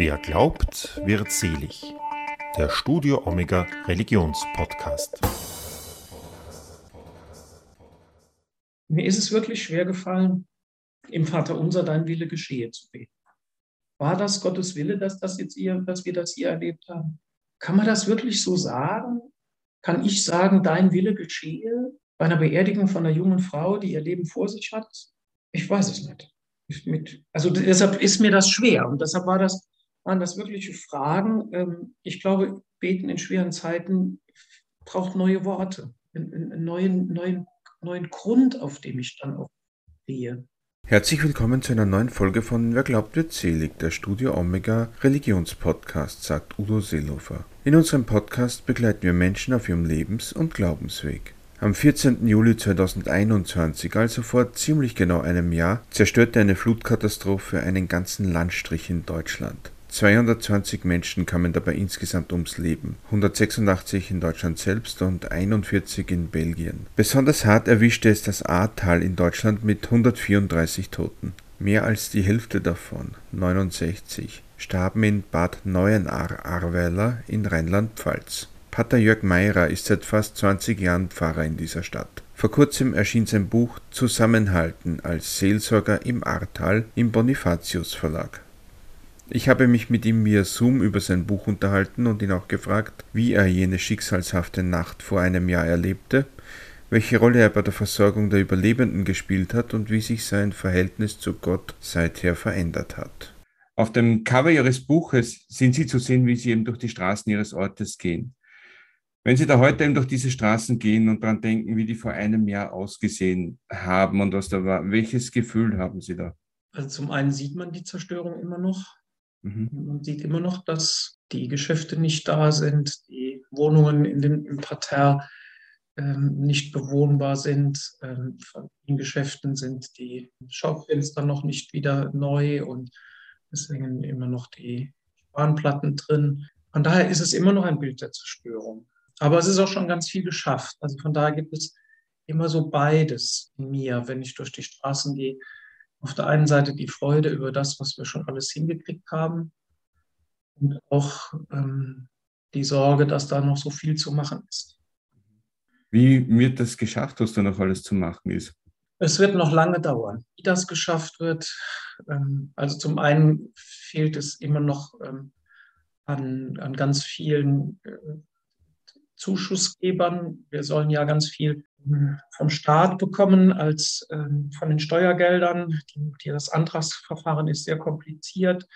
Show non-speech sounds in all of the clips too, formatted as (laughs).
Wer glaubt, wird selig. Der Studio Omega Religionspodcast. Mir ist es wirklich schwer gefallen, im Vater unser dein Wille geschehe zu beten. War das Gottes Wille, dass, das jetzt ihr, dass wir das hier erlebt haben? Kann man das wirklich so sagen? Kann ich sagen, dein Wille geschehe bei einer Beerdigung von einer jungen Frau, die ihr Leben vor sich hat? Ich weiß es nicht. Mit, also deshalb ist mir das schwer und deshalb war das, waren das wirkliche Fragen. Ähm, ich glaube, Beten in schweren Zeiten braucht neue Worte, einen neuen, neuen, neuen Grund, auf dem ich dann auch stehe. Herzlich willkommen zu einer neuen Folge von Wer glaubt wird selig, der Studio Omega Religionspodcast, sagt Udo Seelofer. In unserem Podcast begleiten wir Menschen auf ihrem Lebens- und Glaubensweg. Am 14. Juli 2021, also vor ziemlich genau einem Jahr, zerstörte eine Flutkatastrophe einen ganzen Landstrich in Deutschland. 220 Menschen kamen dabei insgesamt ums Leben, 186 in Deutschland selbst und 41 in Belgien. Besonders hart erwischte es das Ahrtal in Deutschland mit 134 Toten. Mehr als die Hälfte davon, 69, starben in Bad Neuenahr-Ahrweiler in Rheinland-Pfalz. Pater Jörg Meirer ist seit fast 20 Jahren Pfarrer in dieser Stadt. Vor kurzem erschien sein Buch Zusammenhalten als Seelsorger im Ahrtal im Bonifatius Verlag. Ich habe mich mit ihm via Zoom über sein Buch unterhalten und ihn auch gefragt, wie er jene schicksalshafte Nacht vor einem Jahr erlebte, welche Rolle er bei der Versorgung der Überlebenden gespielt hat und wie sich sein Verhältnis zu Gott seither verändert hat. Auf dem Cover Ihres Buches sind Sie zu sehen, wie Sie eben durch die Straßen Ihres Ortes gehen. Wenn Sie da heute eben durch diese Straßen gehen und daran denken, wie die vor einem Jahr ausgesehen haben und was da war, welches Gefühl haben Sie da? Also zum einen sieht man die Zerstörung immer noch. Mhm. Man sieht immer noch, dass die Geschäfte nicht da sind, die Wohnungen in den, im Parterre ähm, nicht bewohnbar sind. Ähm, in Geschäften sind die Schaufenster noch nicht wieder neu und es hängen immer noch die Bahnplatten drin. Von daher ist es immer noch ein Bild der Zerstörung. Aber es ist auch schon ganz viel geschafft. Also von daher gibt es immer so beides in mir, wenn ich durch die Straßen gehe. Auf der einen Seite die Freude über das, was wir schon alles hingekriegt haben und auch ähm, die Sorge, dass da noch so viel zu machen ist. Wie wird das geschafft, was da noch alles zu machen ist? Es wird noch lange dauern, wie das geschafft wird. Ähm, also zum einen fehlt es immer noch ähm, an, an ganz vielen äh, Zuschussgebern. Wir sollen ja ganz viel hm, vom Staat bekommen als ähm, von den Steuergeldern. Das Antragsverfahren ist sehr kompliziert.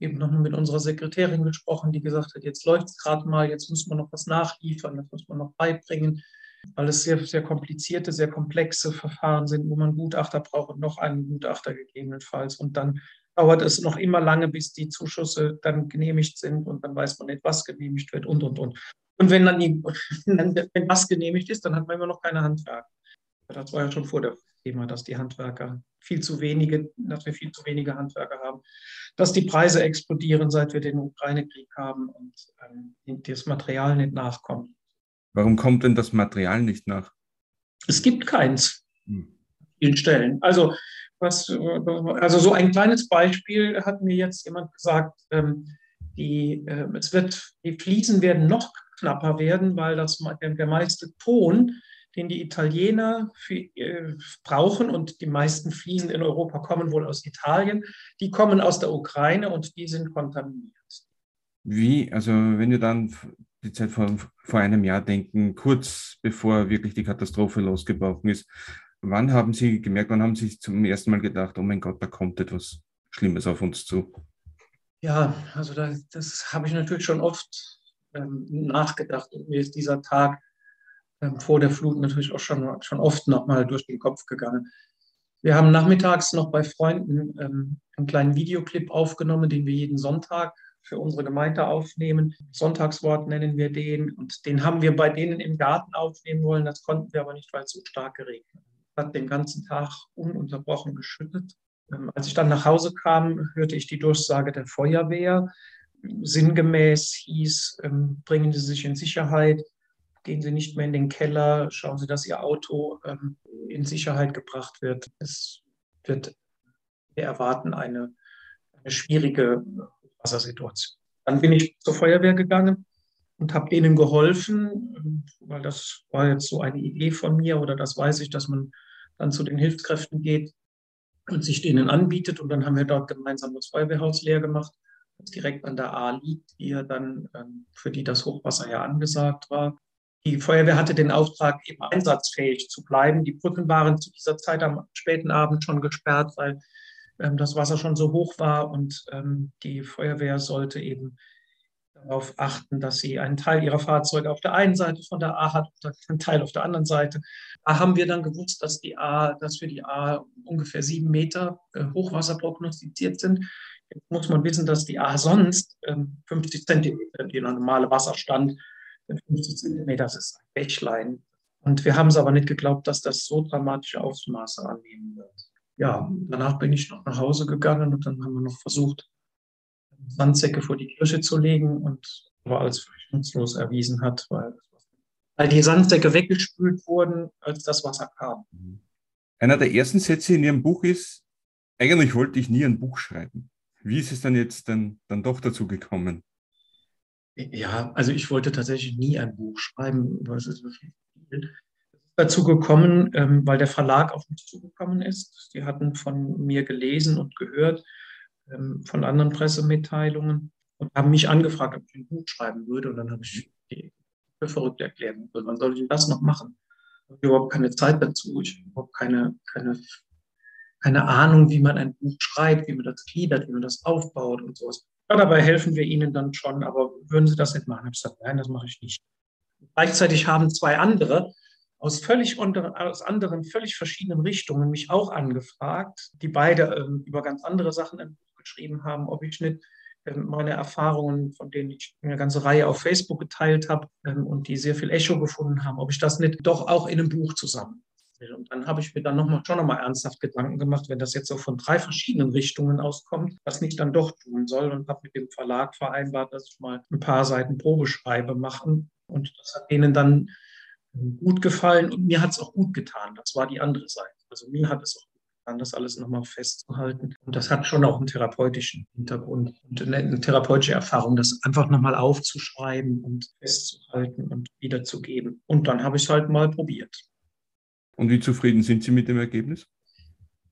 Eben noch mit unserer Sekretärin gesprochen, die gesagt hat, jetzt läuft es gerade mal, jetzt muss man noch was nachliefern, das muss man noch beibringen, weil es sehr, sehr komplizierte, sehr komplexe Verfahren sind, wo man Gutachter braucht und noch einen Gutachter gegebenenfalls. Und dann dauert es noch immer lange, bis die Zuschüsse dann genehmigt sind und dann weiß man nicht, was genehmigt wird und, und, und. Und wenn dann, die, (laughs) wenn was genehmigt ist, dann hat man immer noch keine Handwerker. Das war ja schon vor dem Thema, dass die Handwerker viel zu wenige, dass wir viel zu wenige Handwerker haben, dass die Preise explodieren, seit wir den Ukraine-Krieg haben und ähm, das Material nicht nachkommt. Warum kommt denn das Material nicht nach? Es gibt keins hm. in Stellen. Also, was, also so ein kleines Beispiel hat mir jetzt jemand gesagt, ähm, die, äh, es wird, die Fliesen werden noch knapper werden, weil das, der meiste Ton, den die Italiener für, äh, brauchen und die meisten Fliesen in Europa kommen wohl aus Italien, die kommen aus der Ukraine und die sind kontaminiert. Wie, also wenn wir dann die Zeit vor, vor einem Jahr denken, kurz bevor wirklich die Katastrophe losgebrochen ist, wann haben Sie gemerkt, wann haben Sie zum ersten Mal gedacht, oh mein Gott, da kommt etwas Schlimmes auf uns zu? Ja, also das, das habe ich natürlich schon oft ähm, nachgedacht und mir ist dieser Tag ähm, vor der Flut natürlich auch schon, schon oft nochmal durch den Kopf gegangen. Wir haben nachmittags noch bei Freunden ähm, einen kleinen Videoclip aufgenommen, den wir jeden Sonntag für unsere Gemeinde aufnehmen. Sonntagswort nennen wir den. Und den haben wir bei denen im Garten aufnehmen wollen. Das konnten wir aber nicht, weil es so stark geregnet hat. Den ganzen Tag ununterbrochen geschüttet. Als ich dann nach Hause kam, hörte ich die Durchsage der Feuerwehr sinngemäß hieß, ähm, bringen Sie sich in Sicherheit, gehen Sie nicht mehr in den Keller, schauen Sie, dass Ihr Auto ähm, in Sicherheit gebracht wird. Es wird, wir erwarten eine, eine schwierige Wassersituation. Dann bin ich zur Feuerwehr gegangen und habe denen geholfen, weil das war jetzt so eine Idee von mir oder das weiß ich, dass man dann zu den Hilfskräften geht und sich denen anbietet. Und dann haben wir dort gemeinsam das Feuerwehrhaus leer gemacht, direkt an der A liegt, die ja dann, ähm, für die das Hochwasser ja angesagt war. Die Feuerwehr hatte den Auftrag, eben einsatzfähig zu bleiben. Die Brücken waren zu dieser Zeit am späten Abend schon gesperrt, weil ähm, das Wasser schon so hoch war und ähm, die Feuerwehr sollte eben darauf achten, dass sie einen Teil ihrer Fahrzeuge auf der einen Seite von der A hat und einen Teil auf der anderen Seite. Da haben wir dann gewusst, dass die A, dass für die A ungefähr sieben Meter äh, Hochwasser prognostiziert sind. Jetzt muss man wissen, dass die A sonst ähm, 50 Zentimeter, die normale Wasserstand 50 Zentimeter, das ist ein Bächlein. Und wir haben es aber nicht geglaubt, dass das so dramatische Ausmaße annehmen wird. Ja, danach bin ich noch nach Hause gegangen und dann haben wir noch versucht, Sandsäcke vor die Kirche zu legen und aber als nutzlos erwiesen hat, weil, weil die Sandsäcke weggespült wurden, als das Wasser kam. Einer der ersten Sätze in Ihrem Buch ist, eigentlich wollte ich nie ein Buch schreiben. Wie ist es dann jetzt dann, dann doch dazu gekommen? Ja, also ich wollte tatsächlich nie ein Buch schreiben, es ist dazu gekommen, ähm, weil der Verlag auf mich zugekommen ist. Die hatten von mir gelesen und gehört, ähm, von anderen Pressemitteilungen und haben mich angefragt, ob ich ein Buch schreiben würde. Und dann habe ich die für verrückt erklärt. Wann soll ich das noch machen? Ich habe überhaupt keine Zeit dazu. Ich habe überhaupt keine, keine, keine Ahnung, wie man ein Buch schreibt, wie man das gliedert, wie man das aufbaut und sowas. Ja, dabei helfen wir Ihnen dann schon, aber würden Sie das nicht machen? Ich habe gesagt, nein, das mache ich nicht. Gleichzeitig haben zwei andere aus völlig unter, aus anderen, völlig verschiedenen Richtungen mich auch angefragt, die beide ähm, über ganz andere Sachen ein Buch geschrieben haben, ob ich nicht ähm, meine Erfahrungen, von denen ich eine ganze Reihe auf Facebook geteilt habe ähm, und die sehr viel Echo gefunden haben, ob ich das nicht doch auch in einem Buch zusammen und dann habe ich mir dann noch mal, schon nochmal ernsthaft Gedanken gemacht, wenn das jetzt so von drei verschiedenen Richtungen auskommt, was ich dann doch tun soll und habe mit dem Verlag vereinbart, dass ich mal ein paar Seiten Probeschreibe machen. Und das hat denen dann gut gefallen und mir hat es auch gut getan. Das war die andere Seite. Also mir hat es auch gut getan, das alles nochmal festzuhalten. Und das hat schon auch einen therapeutischen Hintergrund und eine, eine therapeutische Erfahrung, das einfach nochmal aufzuschreiben und festzuhalten und wiederzugeben. Und dann habe ich es halt mal probiert. Und wie zufrieden sind Sie mit dem Ergebnis?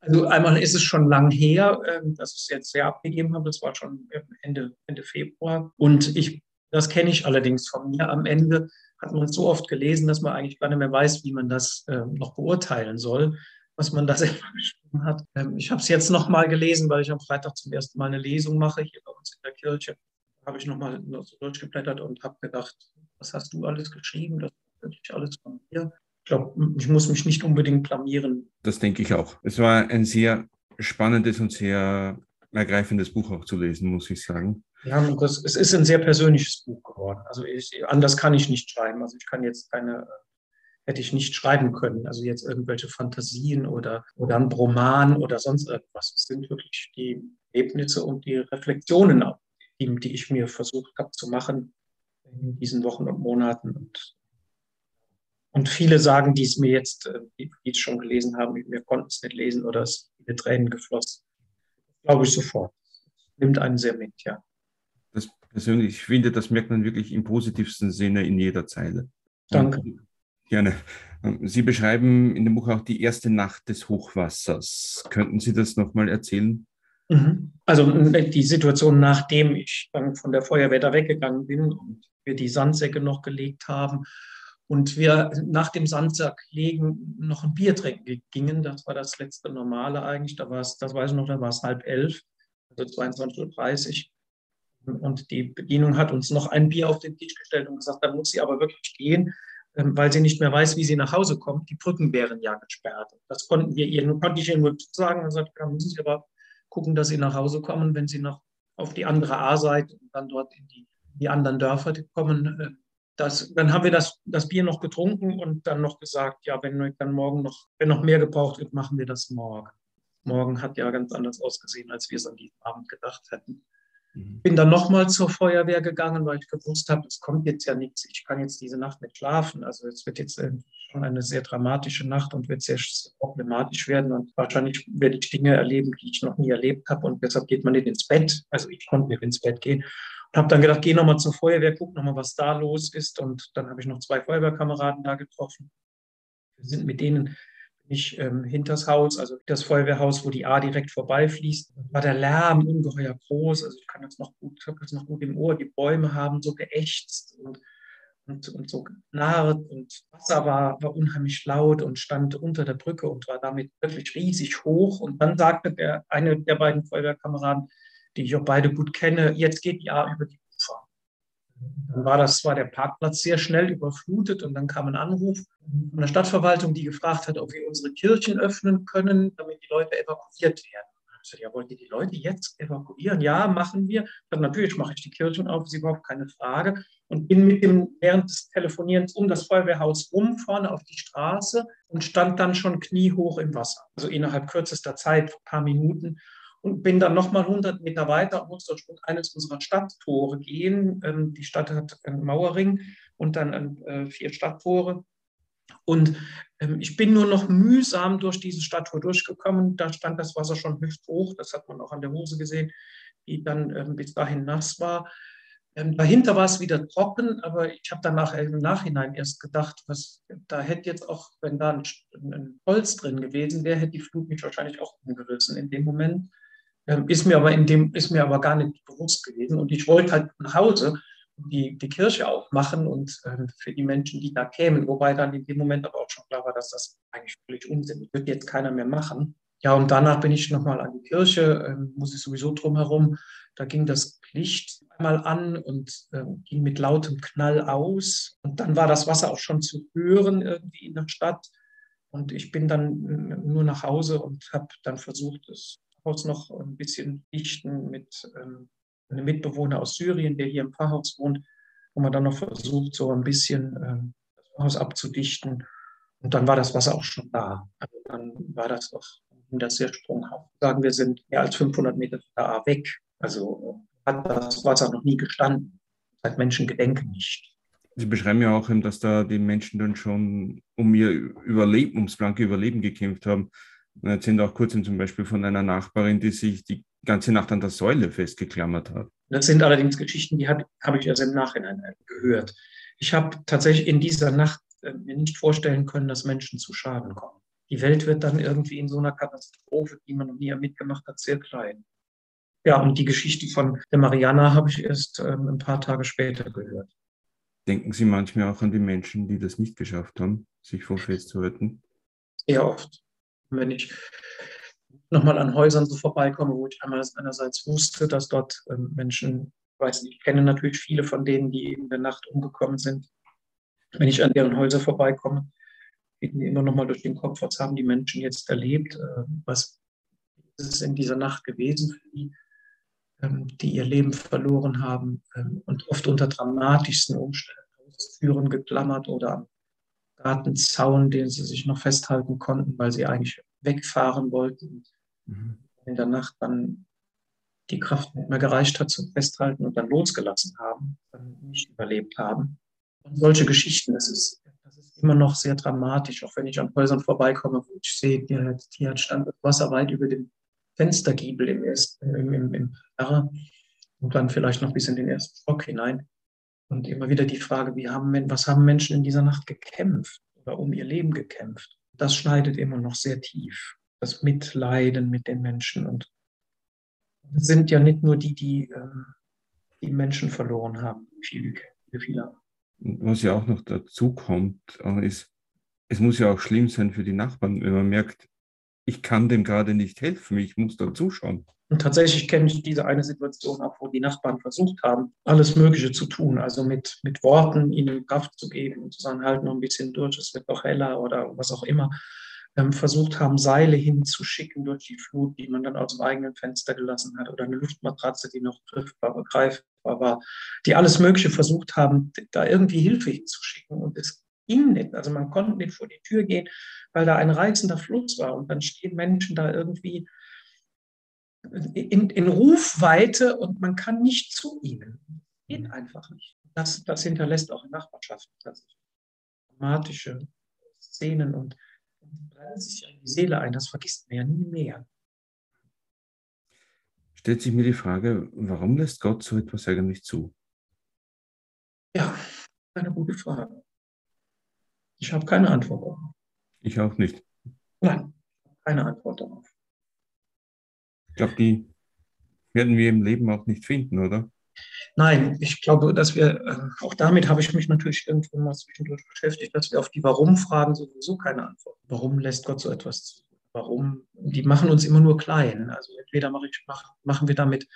Also einmal ist es schon lang her, ähm, dass ich es jetzt sehr abgegeben habe. Das war schon Ende, Ende Februar. Und ich, das kenne ich allerdings von mir. Am Ende hat man es so oft gelesen, dass man eigentlich gar nicht mehr weiß, wie man das ähm, noch beurteilen soll, was man da (laughs) selber geschrieben hat. Ähm, ich habe es jetzt noch mal gelesen, weil ich am Freitag zum ersten Mal eine Lesung mache hier bei uns in der Kirche. Da habe ich noch mal so durchgeblättert und habe gedacht, was hast du alles geschrieben? Das ist wirklich alles von mir ich glaube, ich muss mich nicht unbedingt blamieren. Das denke ich auch. Es war ein sehr spannendes und sehr ergreifendes Buch auch zu lesen, muss ich sagen. Ja, das, es ist ein sehr persönliches Buch geworden. Also ich, anders kann ich nicht schreiben. Also ich kann jetzt keine, hätte ich nicht schreiben können. Also jetzt irgendwelche Fantasien oder, oder ein Roman oder sonst irgendwas. Es sind wirklich die Erlebnisse und die Reflexionen, die, die ich mir versucht habe zu machen in diesen Wochen und Monaten. Und und viele sagen, die es mir jetzt, äh, die, es schon gelesen haben, wir konnten es nicht lesen oder es sind Tränen geflossen. Glaube ich sofort. Nimmt einen sehr mit, ja. Das persönlich, ich finde, das merkt man wirklich im positivsten Sinne in jeder Zeile. Danke. Gerne. Ähm, Sie beschreiben in dem Buch auch die erste Nacht des Hochwassers. Könnten Sie das nochmal erzählen? Mhm. Also die Situation, nachdem ich dann von der Feuerwehr da weggegangen bin und wir die Sandsäcke noch gelegt haben und wir nach dem Sandsack legen noch ein Bier trinken gingen. Das war das letzte Normale eigentlich. Da war es, das weiß ich noch, da war es halb elf, also 22.30 Uhr. Und die Bedienung hat uns noch ein Bier auf den Tisch gestellt und gesagt, da muss sie aber wirklich gehen, ähm, weil sie nicht mehr weiß, wie sie nach Hause kommt. Die Brücken wären ja gesperrt. Das konnten wir ihr, konnte ich ihr nur sagen. Er sagt, da müssen Sie aber gucken, dass Sie nach Hause kommen, wenn Sie noch auf die andere A-Seite und dann dort in die, die anderen Dörfer kommen äh, das, dann haben wir das, das Bier noch getrunken und dann noch gesagt, ja, wenn dann morgen noch, wenn noch mehr gebraucht wird, machen wir das morgen. Morgen hat ja ganz anders ausgesehen, als wir es an diesem Abend gedacht hätten. Mhm. Bin dann nochmal zur Feuerwehr gegangen, weil ich gewusst habe, es kommt jetzt ja nichts. Ich kann jetzt diese Nacht nicht schlafen. Also es wird jetzt schon eine sehr dramatische Nacht und wird sehr problematisch werden. Und wahrscheinlich werde ich Dinge erleben, die ich noch nie erlebt habe. Und deshalb geht man nicht ins Bett. Also ich konnte nicht ins Bett gehen. Und habe dann gedacht, geh nochmal zur Feuerwehr, guck nochmal, was da los ist. Und dann habe ich noch zwei Feuerwehrkameraden da getroffen. Wir sind mit denen nicht ähm, hinters Haus, also das Feuerwehrhaus, wo die A direkt vorbeifließt, war der Lärm ungeheuer groß. Also ich kann das noch gut, ich habe das noch gut im Ohr. Die Bäume haben so geächtzt und, und, und so genarrt und Wasser war, war unheimlich laut und stand unter der Brücke und war damit wirklich riesig hoch. Und dann sagte der eine der beiden Feuerwehrkameraden, die ich auch beide gut kenne, jetzt geht die A über die dann war das war der Parkplatz sehr schnell überflutet und dann kam ein Anruf von der Stadtverwaltung, die gefragt hat, ob wir unsere Kirchen öffnen können, damit die Leute evakuiert werden. Ich sagte, ja, wollt ihr die Leute jetzt evakuieren? Ja, machen wir. Dann natürlich mache ich die Kirchen auf, ist überhaupt keine Frage. Und bin mit dem während des Telefonierens um das Feuerwehrhaus rum, vorne auf die Straße und stand dann schon kniehoch im Wasser. Also innerhalb kürzester Zeit, ein paar Minuten und bin dann nochmal 100 Meter weiter und musste durch eines unserer Stadttore gehen. Ähm, die Stadt hat einen Mauerring und dann äh, vier Stadttore. Und ähm, ich bin nur noch mühsam durch diesen Stadttor durchgekommen. Da stand das Wasser schon hüfthoch. Das hat man auch an der Hose gesehen, die dann ähm, bis dahin nass war. dahinter war es wieder trocken, aber ich habe danach im Nachhinein erst gedacht, was, da hätte jetzt auch, wenn da ein, ein Holz drin gewesen wäre, hätte die Flut mich wahrscheinlich auch umgerissen in dem Moment. Ähm, ist mir aber in dem, ist mir aber gar nicht bewusst gewesen. Und ich wollte halt nach Hause die, die Kirche aufmachen und äh, für die Menschen, die da kämen, wobei dann in dem Moment aber auch schon klar war, dass das eigentlich völlig Unsinn ist. Wird jetzt keiner mehr machen. Ja, und danach bin ich nochmal an die Kirche, äh, muss ich sowieso drum herum. Da ging das Licht einmal an und äh, ging mit lautem Knall aus. Und dann war das Wasser auch schon zu hören irgendwie in der Stadt. Und ich bin dann äh, nur nach Hause und habe dann versucht, es Haus noch ein bisschen dichten mit ähm, einem Mitbewohner aus Syrien, der hier im Pfarrhaus wohnt, wo man dann noch versucht, so ein bisschen ähm, das Haus abzudichten. Und dann war das Wasser auch schon da. Also dann war das doch das sehr sprunghaft. Sagen wir sind mehr als 500 Meter von da weg. Also hat das Wasser noch nie gestanden. Seit Menschen gedenken nicht. Sie beschreiben ja auch, dass da die Menschen dann schon um ihr Überleben, ums blanke Überleben gekämpft haben. Und erzählen auch kurz zum Beispiel von einer Nachbarin, die sich die ganze Nacht an der Säule festgeklammert hat. Das sind allerdings Geschichten, die habe hab ich erst im Nachhinein gehört. Ich habe tatsächlich in dieser Nacht äh, mir nicht vorstellen können, dass Menschen zu Schaden kommen. Die Welt wird dann irgendwie in so einer Katastrophe, die man noch nie mitgemacht hat, sehr klein. Ja, und die Geschichte von der Mariana habe ich erst ähm, ein paar Tage später gehört. Denken Sie manchmal auch an die Menschen, die das nicht geschafft haben, sich vor festzuhalten? Sehr oft wenn ich nochmal an Häusern so vorbeikomme, wo ich einmal einerseits wusste, dass dort ähm, Menschen, ich weiß nicht, ich kenne natürlich viele von denen, die in der Nacht umgekommen sind. Wenn ich an deren Häuser vorbeikomme, geht mir immer nochmal durch den Kopf, was haben die Menschen jetzt erlebt, äh, was ist in dieser Nacht gewesen für die, ähm, die ihr Leben verloren haben ähm, und oft unter dramatischsten Umständen, Türen geklammert oder am Gartenzaun, den sie sich noch festhalten konnten, weil sie eigentlich wegfahren wollten. Mhm. In der Nacht dann die Kraft nicht mehr gereicht hat zum Festhalten und dann losgelassen haben, dann nicht überlebt haben. Und solche Geschichten, das ist, das ist immer noch sehr dramatisch, auch wenn ich an Häusern vorbeikomme, wo ich sehe, hier, hier stand das Wasser weit über dem Fenstergiebel im, ersten, im, im, im und dann vielleicht noch bis in den ersten Stock hinein. Und immer wieder die Frage, wie haben, was haben Menschen in dieser Nacht gekämpft oder um ihr Leben gekämpft? Das schneidet immer noch sehr tief. Das Mitleiden mit den Menschen. Und es sind ja nicht nur die, die ähm, die Menschen verloren haben, viele, viele. Was ja auch noch dazu kommt, äh, ist, es muss ja auch schlimm sein für die Nachbarn, wenn man merkt, ich kann dem gerade nicht helfen, ich muss da zuschauen. Und tatsächlich kenne ich diese eine Situation auch, wo die Nachbarn versucht haben, alles Mögliche zu tun, also mit, mit Worten ihnen Kraft zu geben und zu sagen, halt noch ein bisschen durch, es wird doch heller oder was auch immer. Ähm, versucht haben, Seile hinzuschicken durch die Flut, die man dann aus dem eigenen Fenster gelassen hat, oder eine Luftmatratze, die noch griffbar, begreifbar war, die alles Mögliche versucht haben, da irgendwie Hilfe hinzuschicken. Und es nicht. Also man konnte nicht vor die Tür gehen, weil da ein reißender Fluss war. Und dann stehen Menschen da irgendwie in, in Rufweite und man kann nicht zu ihnen. Geht einfach nicht. Das, das hinterlässt auch in Nachbarschaften tatsächlich dramatische Szenen und brennt sich in die Seele ein. Das vergisst man ja nie mehr. Stellt sich mir die Frage, warum lässt Gott so etwas eigentlich zu? Ja, eine gute Frage. Ich habe keine Antwort darauf. Ich auch nicht. Nein, keine Antwort darauf. Ich glaube, die werden wir im Leben auch nicht finden, oder? Nein, ich glaube, dass wir, äh, auch damit habe ich mich natürlich irgendwann mal zwischendurch beschäftigt, dass wir auf die Warum-Fragen sowieso keine Antwort. Warum lässt Gott so etwas zu? Warum? Die machen uns immer nur klein. Also entweder mache ich, mach, machen wir damit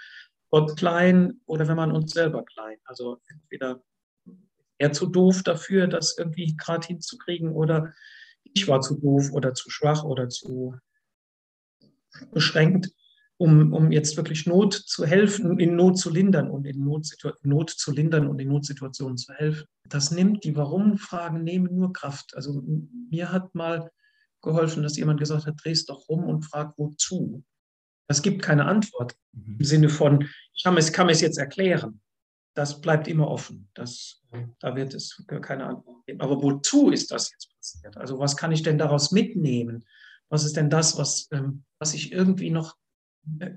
Gott klein oder wenn man uns selber klein. Also entweder er zu doof dafür, das irgendwie gerade hinzukriegen oder ich war zu doof oder zu schwach oder zu beschränkt um, um jetzt wirklich Not zu helfen, in Not zu lindern und in Not, Not zu lindern und in Notsituationen zu helfen. Das nimmt, die Warum-Fragen nehmen nur Kraft. Also mir hat mal geholfen, dass jemand gesagt hat, drehst doch rum und frag wozu. Das gibt keine Antwort mhm. im Sinne von, ich kann es, kann mir es jetzt erklären. Das bleibt immer offen. Das, da wird es keine Antwort geben. Aber wozu ist das jetzt passiert? Also was kann ich denn daraus mitnehmen? Was ist denn das, was, ähm, was ich irgendwie noch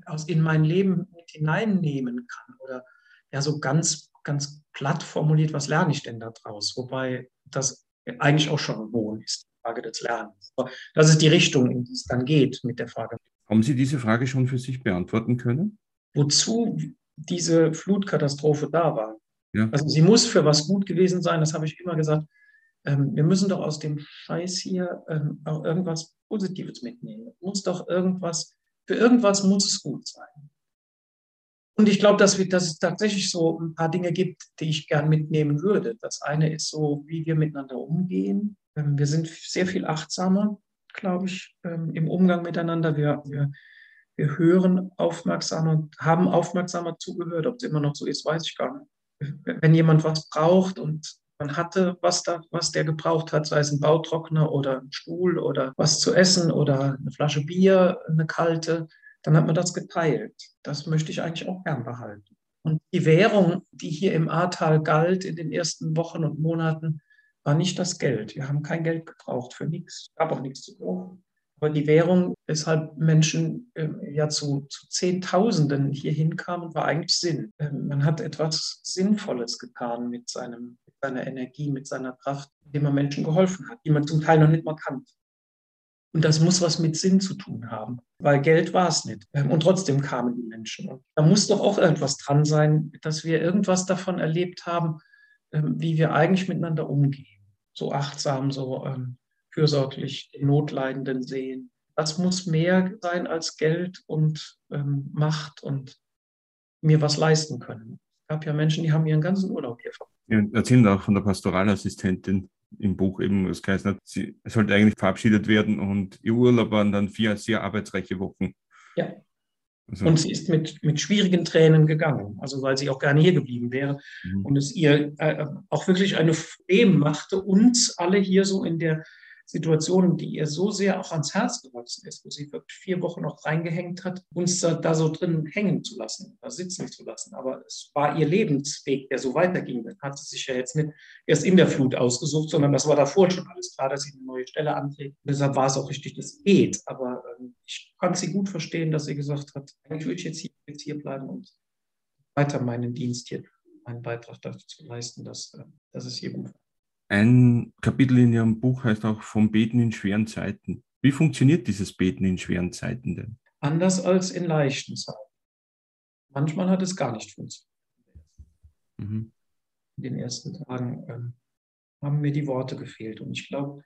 aus, in mein Leben mit hineinnehmen kann. Oder ja, so ganz, ganz platt formuliert, was lerne ich denn daraus? Wobei das eigentlich auch schon wohn ist, die Frage des Lernens. Aber das ist die Richtung, in die es dann geht mit der Frage. Haben Sie diese Frage schon für sich beantworten können? Wozu diese Flutkatastrophe da war? Ja. Also sie muss für was gut gewesen sein, das habe ich immer gesagt. Ähm, wir müssen doch aus dem Scheiß hier ähm, auch irgendwas Positives mitnehmen. Muss doch irgendwas für irgendwas muss es gut sein. Und ich glaube, dass, dass, es tatsächlich so ein paar Dinge gibt, die ich gern mitnehmen würde. Das eine ist so, wie wir miteinander umgehen. Ähm, wir sind sehr viel achtsamer, glaube ich, ähm, im Umgang miteinander. Wir, wir, wir hören aufmerksamer, haben aufmerksamer zugehört. Ob es immer noch so ist, weiß ich gar nicht. Wenn jemand was braucht und man hatte, was, da, was der gebraucht hat, sei es ein Bautrockner oder ein Stuhl oder was zu essen oder eine Flasche Bier, eine kalte, dann hat man das geteilt. Das möchte ich eigentlich auch gern behalten. Und die Währung, die hier im Ahrtal galt in den ersten Wochen und Monaten, war nicht das Geld. Wir haben kein Geld gebraucht für nichts, gab auch nichts zu kaufen. Aber die Währung, weshalb Menschen äh, ja zu, zu Zehntausenden hier hinkamen, war eigentlich Sinn. Ähm, man hat etwas Sinnvolles getan mit seinem seiner Energie, mit seiner Kraft, indem er Menschen geholfen hat, die man zum Teil noch nicht mal kannte. Und das muss was mit Sinn zu tun haben, weil Geld war es nicht. Ähm, und trotzdem kamen die Menschen. Und da muss doch auch irgendwas dran sein, dass wir irgendwas davon erlebt haben, ähm, wie wir eigentlich miteinander umgehen. So achtsam, so ähm, fürsorglich den Notleidenden sehen. Das muss mehr sein als Geld und Macht und mir was leisten können. Es gab ja Menschen, die haben ihren ganzen Urlaub hier verbracht ja, erzählen auch von der Pastoralassistentin im Buch eben, es heißt sie sollte eigentlich verabschiedet werden und ihr Urlaub waren dann vier sehr arbeitsreiche Wochen. Ja. Also. Und sie ist mit, mit schwierigen Tränen gegangen, also weil sie auch gerne hier geblieben wäre. Mhm. Und es ihr äh, auch wirklich eine Freude machte, uns alle hier so in der Situation, die ihr so sehr auch ans Herz gewachsen ist, wo sie wirklich vier Wochen noch reingehängt hat, uns da, da, so drin hängen zu lassen, da sitzen zu lassen. Aber es war ihr Lebensweg, der so weiterging. Dann hat sie sich ja jetzt nicht erst in der Flut ausgesucht, sondern das war davor schon alles klar, dass sie eine neue Stelle anträgt. Und deshalb war es auch richtig, dass es geht. Aber ähm, ich kann sie gut verstehen, dass sie gesagt hat, eigentlich will ich jetzt hier, jetzt hier bleiben und weiter meinen Dienst hier, meinen Beitrag dazu zu leisten, dass, äh, dass es hier gut wird. Ein Kapitel in Ihrem Buch heißt auch vom Beten in schweren Zeiten. Wie funktioniert dieses Beten in schweren Zeiten denn? Anders als in leichten Zeiten. Manchmal hat es gar nicht funktioniert. Mhm. In den ersten Tagen ähm, haben mir die Worte gefehlt. Und ich glaube,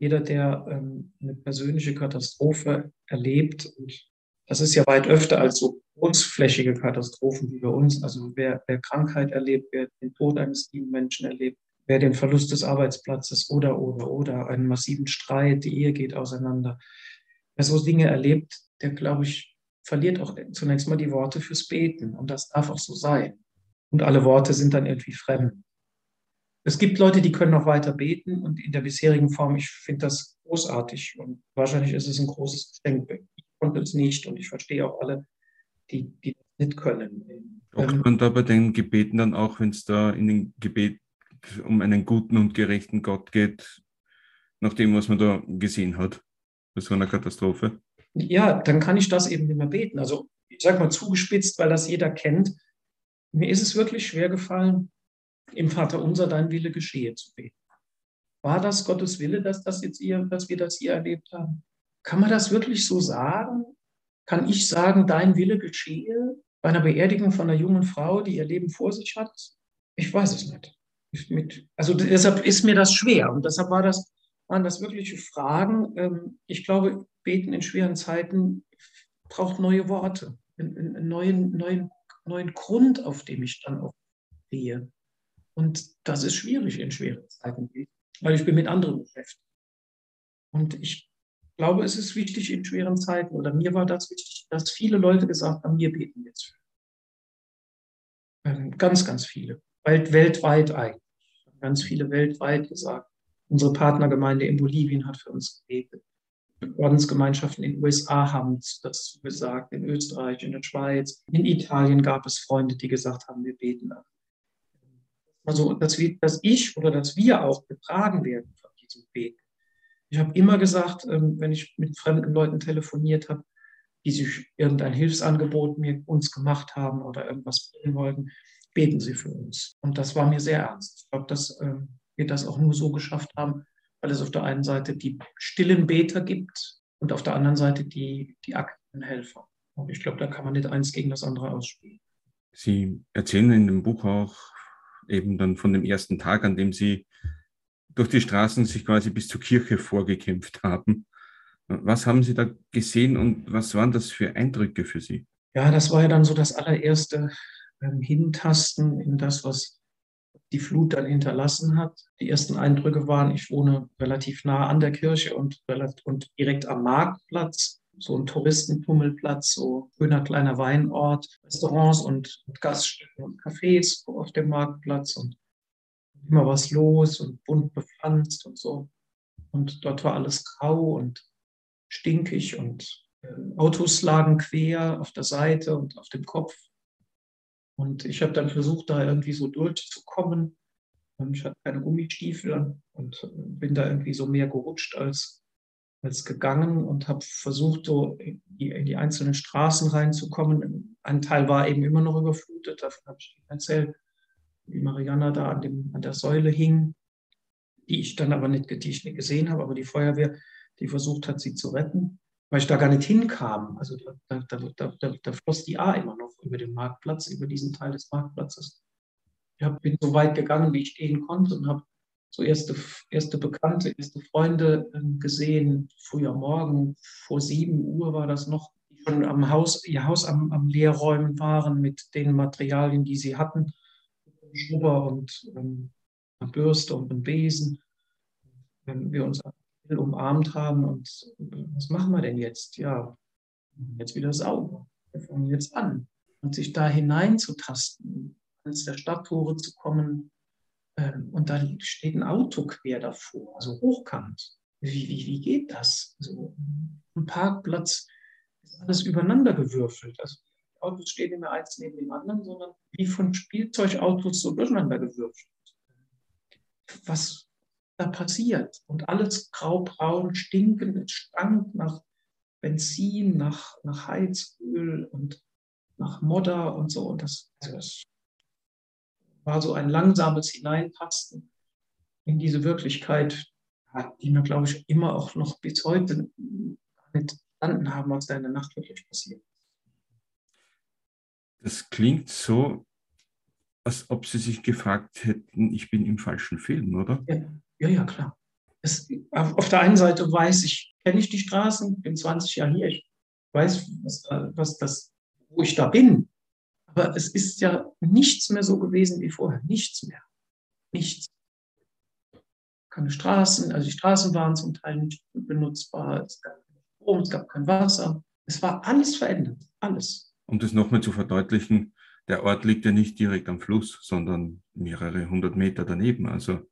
jeder, der ähm, eine persönliche Katastrophe erlebt, und das ist ja weit öfter als so großflächige Katastrophen wie bei uns, also wer, wer Krankheit erlebt, wer den Tod eines lieben Menschen erlebt, wer den Verlust des Arbeitsplatzes oder, oder, oder einen massiven Streit, die Ehe geht auseinander. Wer so Dinge erlebt, der, glaube ich, verliert auch zunächst mal die Worte fürs Beten. Und das darf auch so sein. Und alle Worte sind dann irgendwie fremd. Es gibt Leute, die können noch weiter beten und in der bisherigen Form, ich finde das großartig und wahrscheinlich ist es ein großes Geschenk. Ich konnte es nicht und ich verstehe auch alle, die, die das nicht können. Ähm, man da bei den Gebeten dann auch, wenn es da in den Gebet um einen guten und gerechten Gott geht, nach dem, was man da gesehen hat, bei so einer Katastrophe? Ja, dann kann ich das eben mehr beten. Also ich sage mal zugespitzt, weil das jeder kennt. Mir ist es wirklich schwer gefallen, im Vater unser dein Wille geschehe zu beten. War das Gottes Wille, dass, das jetzt ihr, dass wir das hier erlebt haben? Kann man das wirklich so sagen? Kann ich sagen, dein Wille geschehe bei einer Beerdigung von einer jungen Frau, die ihr Leben vor sich hat? Ich weiß es nicht. Mit, also deshalb ist mir das schwer und deshalb war das, waren das wirkliche Fragen. Ähm, ich glaube, beten in schweren Zeiten braucht neue Worte, einen neuen, neuen, neuen Grund, auf dem ich dann auch stehe. Und das ist schwierig in schweren Zeiten, weil ich bin mit anderen beschäftigt. Und ich glaube, es ist wichtig in schweren Zeiten, oder mir war das wichtig, dass viele Leute gesagt haben, wir beten jetzt. Ähm, ganz, ganz viele. weltweit eigentlich. Ganz viele weltweit gesagt. Unsere Partnergemeinde in Bolivien hat für uns gebetet. Ordensgemeinschaften in den USA haben das gesagt, in Österreich, in der Schweiz. In Italien gab es Freunde, die gesagt haben, wir beten. Also, dass, wir, dass ich oder dass wir auch getragen werden von diesem Beten. Ich habe immer gesagt, ähm, wenn ich mit fremden Leuten telefoniert habe, die sich irgendein Hilfsangebot mir uns gemacht haben oder irgendwas bringen wollten, beten Sie für uns. Und das war mir sehr ernst. Ich glaube, dass ähm, wir das auch nur so geschafft haben, weil es auf der einen Seite die stillen Beter gibt und auf der anderen Seite die, die aktiven Helfer. Und ich glaube, da kann man nicht eins gegen das andere ausspielen. Sie erzählen in dem Buch auch eben dann von dem ersten Tag, an dem Sie durch die Straßen sich quasi bis zur Kirche vorgekämpft haben. Was haben Sie da gesehen und was waren das für Eindrücke für Sie? Ja, das war ja dann so das allererste ähm, Hintasten in das, was die Flut dann hinterlassen hat. Die ersten Eindrücke waren, ich wohne relativ nah an der Kirche und, und direkt am Marktplatz, so ein Touristenpummelplatz, so schöner kleiner Weinort, Restaurants und, und Gaststätten und Cafés auf dem Marktplatz und immer was los und bunt bepflanzt und so. Und dort war alles grau und stinkig und äh, Autos lagen quer auf der Seite und auf dem Kopf. Und ich habe dann versucht, da irgendwie so durchzukommen. Ich hatte keine Gummistiefel und bin da irgendwie so mehr gerutscht als, als gegangen und habe versucht, so in die, in die, einzelnen Straßen reinzukommen. Ein Teil war eben immer noch überflutet, davon habe ich erzählt, wie Mariana da an, dem, an der Säule hing, die ich dann aber nicht, die ich nicht gesehen habe, aber die Feuerwehr, die versucht hat, sie zu retten weil ich da gar nicht hinkam. Also da, da, da, da, floss die A immer noch über den Marktplatz, über diesen Teil des Marktplatzes. Ich bin so weit gegangen, wie ich gehen konnte und habe so erste, erste Bekannte, erste Freunde ähm, gesehen, früh am Morgen, vor sieben Uhr war das noch, die schon am Haus, ihr Haus am, am Leerräumen waren mit den Materialien, die sie hatten, Schrubber und ähm, eine Bürste und Besen. Wenn wir uns umarmt haben und äh, was machen wir denn jetzt? Ja, jetzt wieder sauber. Wir fangen jetzt an. Und sich da hineinzutasten, ans der Stadttore zu kommen ähm, und da steht ein Auto quer davor, also hochkant. Wie, wie, wie geht das? Also, ein Parkplatz ist alles übereinander gewürfelt. Also die Autos stehen nicht mehr eins neben dem anderen, sondern wie von Spielzeugautos so durcheinander gewürfelt. Was, da passiert. Und alles graubraun, stinkend, es stank nach Benzin, nach, nach Heizöl und nach Modder und so. Und das, also das war so ein langsames Hineinpassen in diese Wirklichkeit, die mir, glaube ich, immer auch noch bis heute nicht verstanden haben, was da in der Nacht wirklich passiert. Das klingt so, als ob Sie sich gefragt hätten, ich bin im falschen Film, oder? Ja. Ja, ja, klar. Es, auf der einen Seite weiß ich, kenne ich die Straßen, bin 20 Jahre hier, ich weiß, was, was das, wo ich da bin. Aber es ist ja nichts mehr so gewesen wie vorher. Nichts mehr. Nichts. Keine Straßen, also die Straßen waren zum Teil nicht benutzbar. Es gab keinen Strom, es gab kein Wasser. Es war alles verändert. Alles. Um das nochmal zu verdeutlichen, der Ort liegt ja nicht direkt am Fluss, sondern mehrere hundert Meter daneben. Also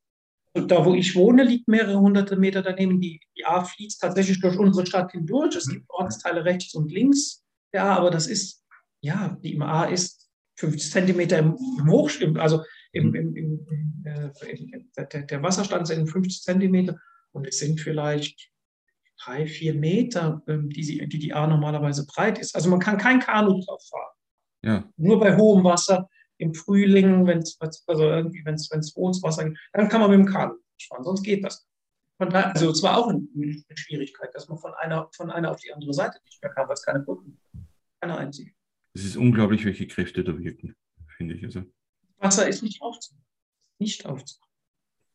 da, wo ich wohne, liegt mehrere hunderte Meter daneben. Die, die A fließt tatsächlich durch unsere Stadt hindurch. Es gibt Ortsteile rechts und links der A, aber das ist ja, die IMA ist 50 Zentimeter im, im Hoch, also im, im, im, äh, der, der Wasserstand sind 50 Zentimeter und es sind vielleicht drei, vier Meter, ähm, die, sie, die die A normalerweise breit ist. Also man kann kein Kanu drauf fahren. Ja. Nur bei hohem Wasser im Frühling, wenn es also irgendwie, wenn es hohes Wasser gibt, dann kann man mit dem Kanu fahren, sonst geht das. Von daher, also es war auch eine, eine, Schwierigkeit, dass man von einer, von einer auf die andere Seite nicht mehr kam, weil es keine Brücken keine einzige. Es ist unglaublich, welche Kräfte da wirken, finde ich. Also. Wasser ist nicht aufzunehmen. Nicht aufzunehmen.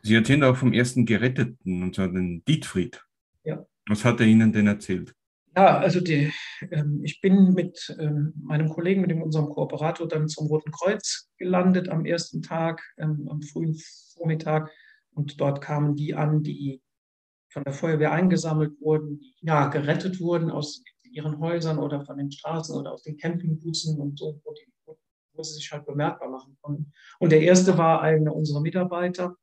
Sie erzählen auch vom ersten Geretteten, und zwar den Dietfried. Ja. Was hat er Ihnen denn erzählt? Ja, also die, ähm, ich bin mit ähm, meinem Kollegen, mit dem, unserem Kooperator, dann zum Roten Kreuz gelandet am ersten Tag, ähm, am frühen Vormittag. Und dort kamen die an, die von der Feuerwehr eingesammelt wurden, die ja, gerettet wurden aus ihren Häusern oder von den Straßen oder aus den Campingbussen und so, wo, die, wo sie sich halt bemerkbar machen konnten. Und der erste war einer unserer Mitarbeiter,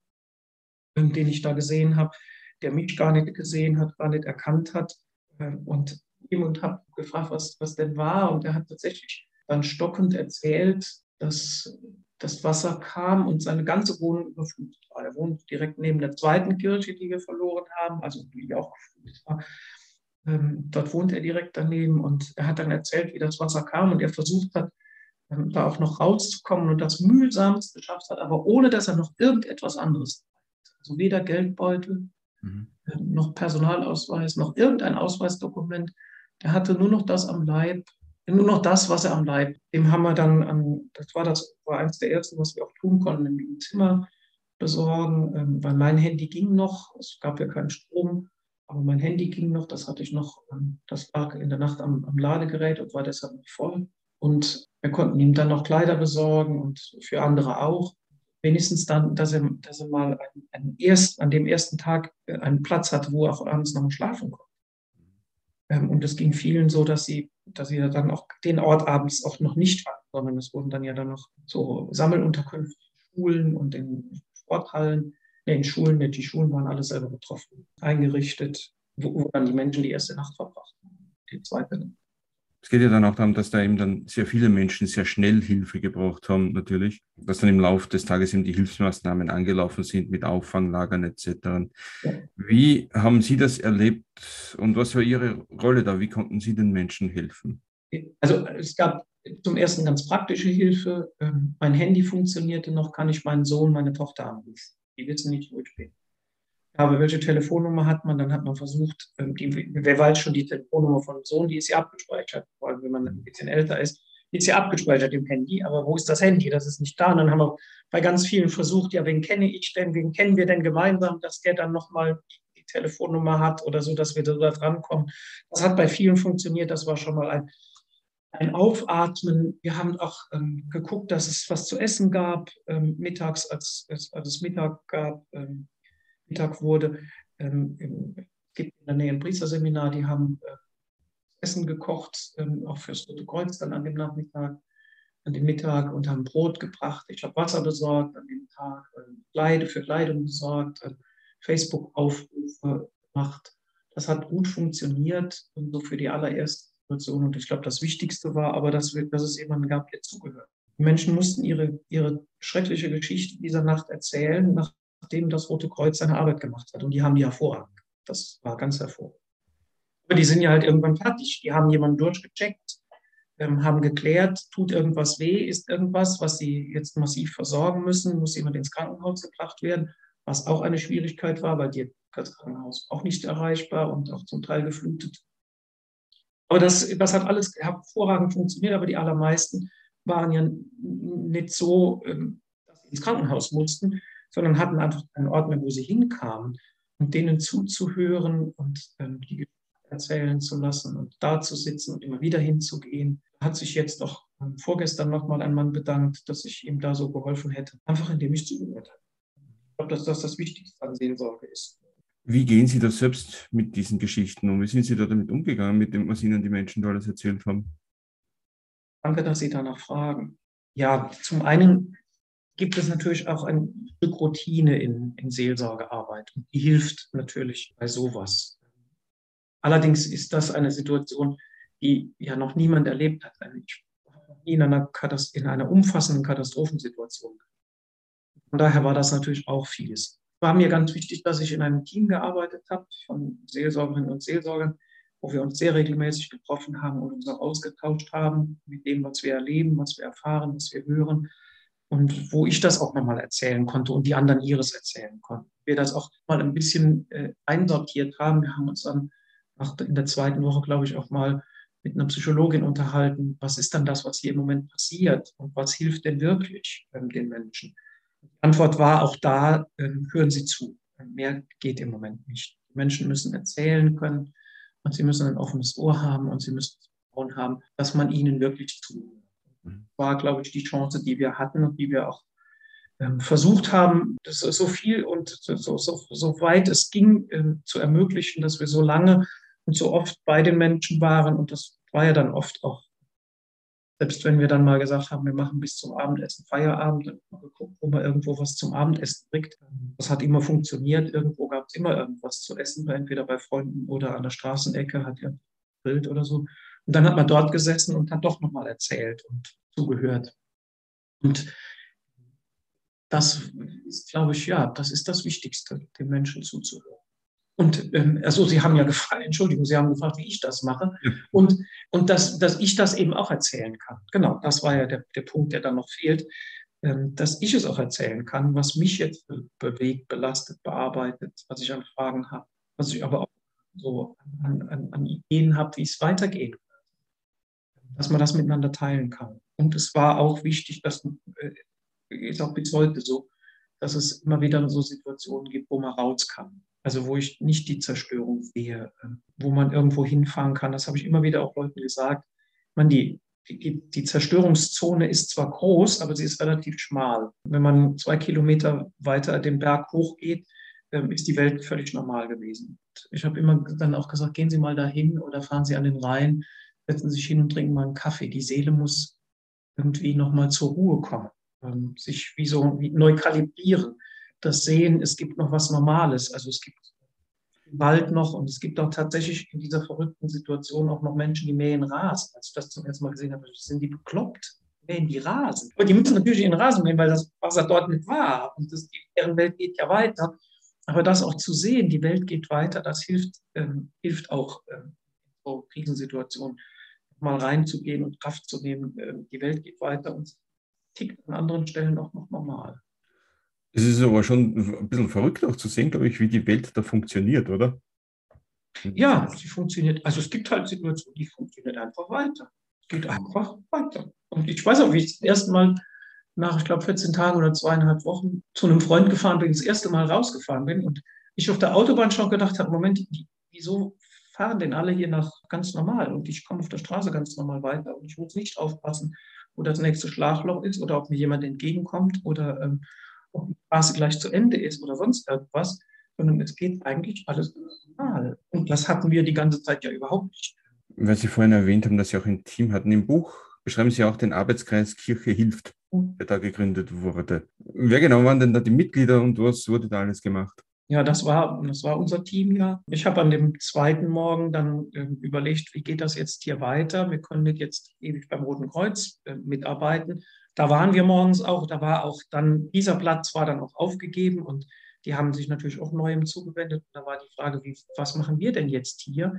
ähm, den ich da gesehen habe, der mich gar nicht gesehen hat, gar nicht erkannt hat. Ähm, und ihm und habe gefragt, was, was denn war. Und er hat tatsächlich dann stockend erzählt, dass das Wasser kam und seine ganze Wohnung überflutet war. Er wohnt direkt neben der zweiten Kirche, die wir verloren haben, also die auch geflutet war. Ähm, dort wohnt er direkt daneben und er hat dann erzählt, wie das Wasser kam und er versucht hat, ähm, da auch noch rauszukommen und das mühsamst geschafft hat, aber ohne dass er noch irgendetwas anderes hat. Also weder Geldbeutel, mhm. äh, noch Personalausweis, noch irgendein Ausweisdokument. Er hatte nur noch das am Leib, nur noch das, was er am Leib. Dem haben wir dann, an, das war das war eines der ersten, was wir auch tun konnten, im Zimmer besorgen, ähm, weil mein Handy ging noch, es gab ja keinen Strom, aber mein Handy ging noch, das hatte ich noch, ähm, das lag in der Nacht am, am Ladegerät und war deshalb nicht voll. Und wir konnten ihm dann noch Kleider besorgen und für andere auch. Wenigstens dann, dass er, dass er mal einen, einen erst, an dem ersten Tag äh, einen Platz hatte, wo er auch abends noch schlafen konnte. Ähm, und es ging vielen so, dass sie, dass sie dann auch den Ort abends auch noch nicht hatten, sondern es wurden dann ja dann noch so Sammelunterkünfte in Schulen und in Sporthallen, nee, in Schulen, die Schulen waren alle selber betroffen, eingerichtet, wo, wo dann die Menschen die erste Nacht verbrachten, die zweite es geht ja dann auch darum, dass da eben dann sehr viele Menschen sehr schnell Hilfe gebraucht haben, natürlich. Dass dann im Laufe des Tages eben die Hilfsmaßnahmen angelaufen sind mit Auffanglagern etc. Wie haben Sie das erlebt und was war Ihre Rolle da? Wie konnten Sie den Menschen helfen? Also es gab zum ersten ganz praktische Hilfe. Ähm, mein Handy funktionierte noch, kann ich meinen Sohn, meine Tochter anrufen. Die wissen nicht, wo ich bin aber welche Telefonnummer hat man? Dann hat man versucht, ähm, die, wer weiß schon die Telefonnummer von dem Sohn, die ist ja abgespeichert, vor allem wenn man ein bisschen älter ist, die ist ja abgespeichert im Handy, aber wo ist das Handy? Das ist nicht da. Und dann haben wir bei ganz vielen versucht, ja, wen kenne ich denn, wen kennen wir denn gemeinsam, dass der dann nochmal die Telefonnummer hat oder so, dass wir da drankommen. Das hat bei vielen funktioniert, das war schon mal ein, ein Aufatmen. Wir haben auch ähm, geguckt, dass es was zu essen gab, ähm, mittags, als, als, als es Mittag gab. Ähm, Mittag wurde. Ähm, es gibt in der Nähe ein Priesterseminar, die haben äh, Essen gekocht, ähm, auch fürs Rote Kreuz dann an dem Nachmittag, an dem Mittag und haben Brot gebracht. Ich habe Wasser besorgt an dem Tag, äh, Kleide für Kleidung besorgt, äh, Facebook-Aufrufe gemacht. Das hat gut funktioniert, so für die allererste Situation. Und ich glaube, das Wichtigste war aber, dass, wir, dass es jemanden gab, der zugehört. Die Menschen mussten ihre, ihre schreckliche Geschichte dieser Nacht erzählen, nach, nachdem das Rote Kreuz seine Arbeit gemacht hat. Und die haben die hervorragend. Das war ganz hervorragend. Aber die sind ja halt irgendwann fertig. Die haben jemanden durchgecheckt, ähm, haben geklärt, tut irgendwas weh, ist irgendwas, was sie jetzt massiv versorgen müssen, muss jemand ins Krankenhaus gebracht werden, was auch eine Schwierigkeit war, weil die, das Krankenhaus auch nicht erreichbar und auch zum Teil geflutet. Aber das, das hat alles hervorragend funktioniert, aber die allermeisten waren ja nicht so, ähm, dass sie ins Krankenhaus mussten, sondern hatten einfach einen Ort mehr, wo sie hinkamen und denen zuzuhören und ähm, die Geschichte erzählen zu lassen und da zu sitzen und immer wieder hinzugehen. Hat sich jetzt auch ähm, vorgestern nochmal ein Mann bedankt, dass ich ihm da so geholfen hätte, einfach indem ich zugehört habe. Ich glaube, dass das das Wichtigste an Seelsorge ist. Wie gehen Sie da selbst mit diesen Geschichten um? Wie sind Sie da damit umgegangen, mit dem, was Ihnen die Menschen da alles erzählt haben? Danke, dass Sie danach fragen. Ja, zum einen gibt es natürlich auch ein Stück Routine in, in Seelsorgearbeit. Und die hilft natürlich bei sowas. Allerdings ist das eine Situation, die ja noch niemand erlebt hat. Also ich habe in einer, in einer umfassenden Katastrophensituation. Von daher war das natürlich auch vieles. War mir ganz wichtig, dass ich in einem Team gearbeitet habe von Seelsorgerinnen und Seelsorgern, wo wir uns sehr regelmäßig getroffen haben und uns auch ausgetauscht haben mit dem, was wir erleben, was wir erfahren, was wir hören und wo ich das auch nochmal erzählen konnte und die anderen ihres erzählen konnten. Wir das auch mal ein bisschen äh, einsortiert haben. Wir haben uns dann nach, in der zweiten Woche, glaube ich, auch mal mit einer Psychologin unterhalten, was ist dann das, was hier im Moment passiert und was hilft denn wirklich ähm, den Menschen. Die Antwort war auch da, ähm, hören Sie zu. Mehr geht im Moment nicht. Die Menschen müssen erzählen können und sie müssen ein offenes Ohr haben und sie müssen Vertrauen haben, dass man ihnen wirklich zuhört. Mhm. War, glaube ich, die Chance, die wir hatten und die wir auch ähm, versucht haben, das so viel und so, so, so weit es ging ähm, zu ermöglichen, dass wir so lange und so oft bei den Menschen waren. Und das war ja dann oft auch, selbst wenn wir dann mal gesagt haben, wir machen bis zum Abendessen Feierabend, mal geguckt, wo man irgendwo was zum Abendessen kriegt. Das hat immer funktioniert. Irgendwo gab es immer irgendwas zu essen, entweder bei Freunden oder an der Straßenecke, hat ja Bild oder so. Und dann hat man dort gesessen und hat doch nochmal erzählt und zugehört. Und das ist, glaube ich, ja, das ist das Wichtigste, den Menschen zuzuhören. Und ähm, also Sie haben ja gefragt, Entschuldigung, Sie haben gefragt, wie ich das mache. Und, und dass, dass ich das eben auch erzählen kann. Genau, das war ja der, der Punkt, der dann noch fehlt. Ähm, dass ich es auch erzählen kann, was mich jetzt bewegt, belastet, bearbeitet, was ich an Fragen habe, was ich aber auch so an, an, an Ideen habe, wie es weitergehen kann. Dass man das miteinander teilen kann. Und es war auch wichtig, dass äh, ist auch bis heute so, dass es immer wieder so Situationen gibt, wo man raus kann. Also wo ich nicht die Zerstörung sehe, ähm, wo man irgendwo hinfahren kann. Das habe ich immer wieder auch Leuten gesagt. Man, die, die, die Zerstörungszone ist zwar groß, aber sie ist relativ schmal. Wenn man zwei Kilometer weiter den Berg hochgeht, ähm, ist die Welt völlig normal gewesen. Ich habe immer dann auch gesagt, gehen Sie mal dahin oder fahren Sie an den Rhein, setzen sich hin und trinken mal einen Kaffee. Die Seele muss irgendwie nochmal zur Ruhe kommen, ähm, sich wie so wie neu kalibrieren das Sehen, es gibt noch was Normales. Also es gibt Wald noch und es gibt auch tatsächlich in dieser verrückten Situation auch noch Menschen, die mähen Rasen. Als ich das zum ersten Mal gesehen habe, sind die bekloppt, mähen die Rasen. Aber die müssen natürlich ihren Rasen mähen, weil das Wasser dort nicht war. Und das, deren Welt geht ja weiter. Aber das auch zu sehen, die Welt geht weiter, das hilft, ähm, hilft auch ähm, so Krisensituationen mal reinzugehen und Kraft zu nehmen. Ähm, die Welt geht weiter und tickt an anderen Stellen auch noch normal. Es ist aber schon ein bisschen verrückt auch zu sehen, glaube ich, wie die Welt da funktioniert, oder? Ja, sie funktioniert. Also es gibt halt Situationen, die funktioniert einfach weiter. Es geht einfach weiter. Und ich weiß auch, wie ich das erste Mal nach, ich glaube, 14 Tagen oder zweieinhalb Wochen zu einem Freund gefahren bin, das erste Mal rausgefahren bin und ich auf der Autobahn schon gedacht habe, Moment, wieso fahren denn alle hier nach ganz normal und ich komme auf der Straße ganz normal weiter und ich muss nicht aufpassen, wo das nächste Schlagloch ist oder ob mir jemand entgegenkommt oder ähm, ob die Straße gleich zu Ende ist oder sonst irgendwas, sondern es geht eigentlich alles normal. Und das hatten wir die ganze Zeit ja überhaupt nicht. Weil Sie vorhin erwähnt haben, dass Sie auch ein Team hatten im Buch, beschreiben Sie auch den Arbeitskreis Kirche hilft, mhm. der da gegründet wurde. Wer genau waren denn da die Mitglieder und was wurde da alles gemacht? Ja, das war, das war unser Team ja. Ich habe an dem zweiten Morgen dann äh, überlegt, wie geht das jetzt hier weiter? Wir können nicht jetzt ewig beim Roten Kreuz äh, mitarbeiten. Da waren wir morgens auch, da war auch dann, dieser Platz war dann auch aufgegeben und die haben sich natürlich auch neuem zugewendet. Da war die Frage, wie, was machen wir denn jetzt hier?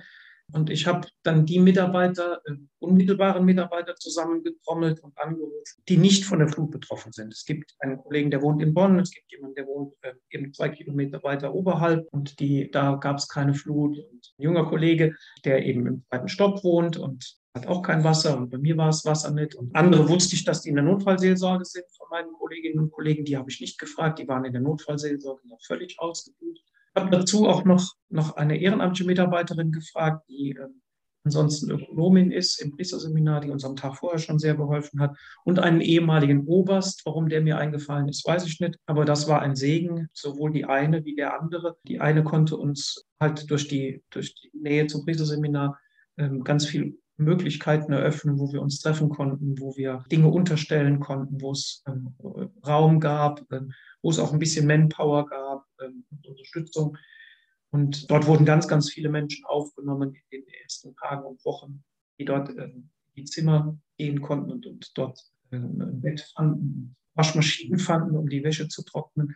Und ich habe dann die Mitarbeiter, äh, unmittelbaren Mitarbeiter zusammengetrommelt und angerufen, die nicht von der Flut betroffen sind. Es gibt einen Kollegen, der wohnt in Bonn, es gibt jemanden, der wohnt äh, eben zwei Kilometer weiter oberhalb und die, da gab es keine Flut. Und ein junger Kollege, der eben im zweiten Stock wohnt und hat auch kein Wasser und bei mir war es Wasser nicht. Und andere wusste ich, dass die in der Notfallseelsorge sind von meinen Kolleginnen und Kollegen. Die habe ich nicht gefragt. Die waren in der Notfallseelsorge noch völlig ausgebucht. Ich habe dazu auch noch, noch eine ehrenamtliche Mitarbeiterin gefragt, die äh, ansonsten Ökonomin ist im Priesterseminar, die uns am Tag vorher schon sehr geholfen hat. Und einen ehemaligen Oberst. Warum der mir eingefallen ist, weiß ich nicht. Aber das war ein Segen, sowohl die eine wie der andere. Die eine konnte uns halt durch die, durch die Nähe zum Priesterseminar ähm, ganz viel Möglichkeiten eröffnen, wo wir uns treffen konnten, wo wir Dinge unterstellen konnten, wo es ähm, Raum gab, ähm, wo es auch ein bisschen Manpower gab, ähm, Unterstützung. Und dort wurden ganz, ganz viele Menschen aufgenommen in den ersten Tagen und Wochen, die dort ähm, die Zimmer gehen konnten und, und dort äh, ein Bett fanden, Waschmaschinen fanden, um die Wäsche zu trocknen.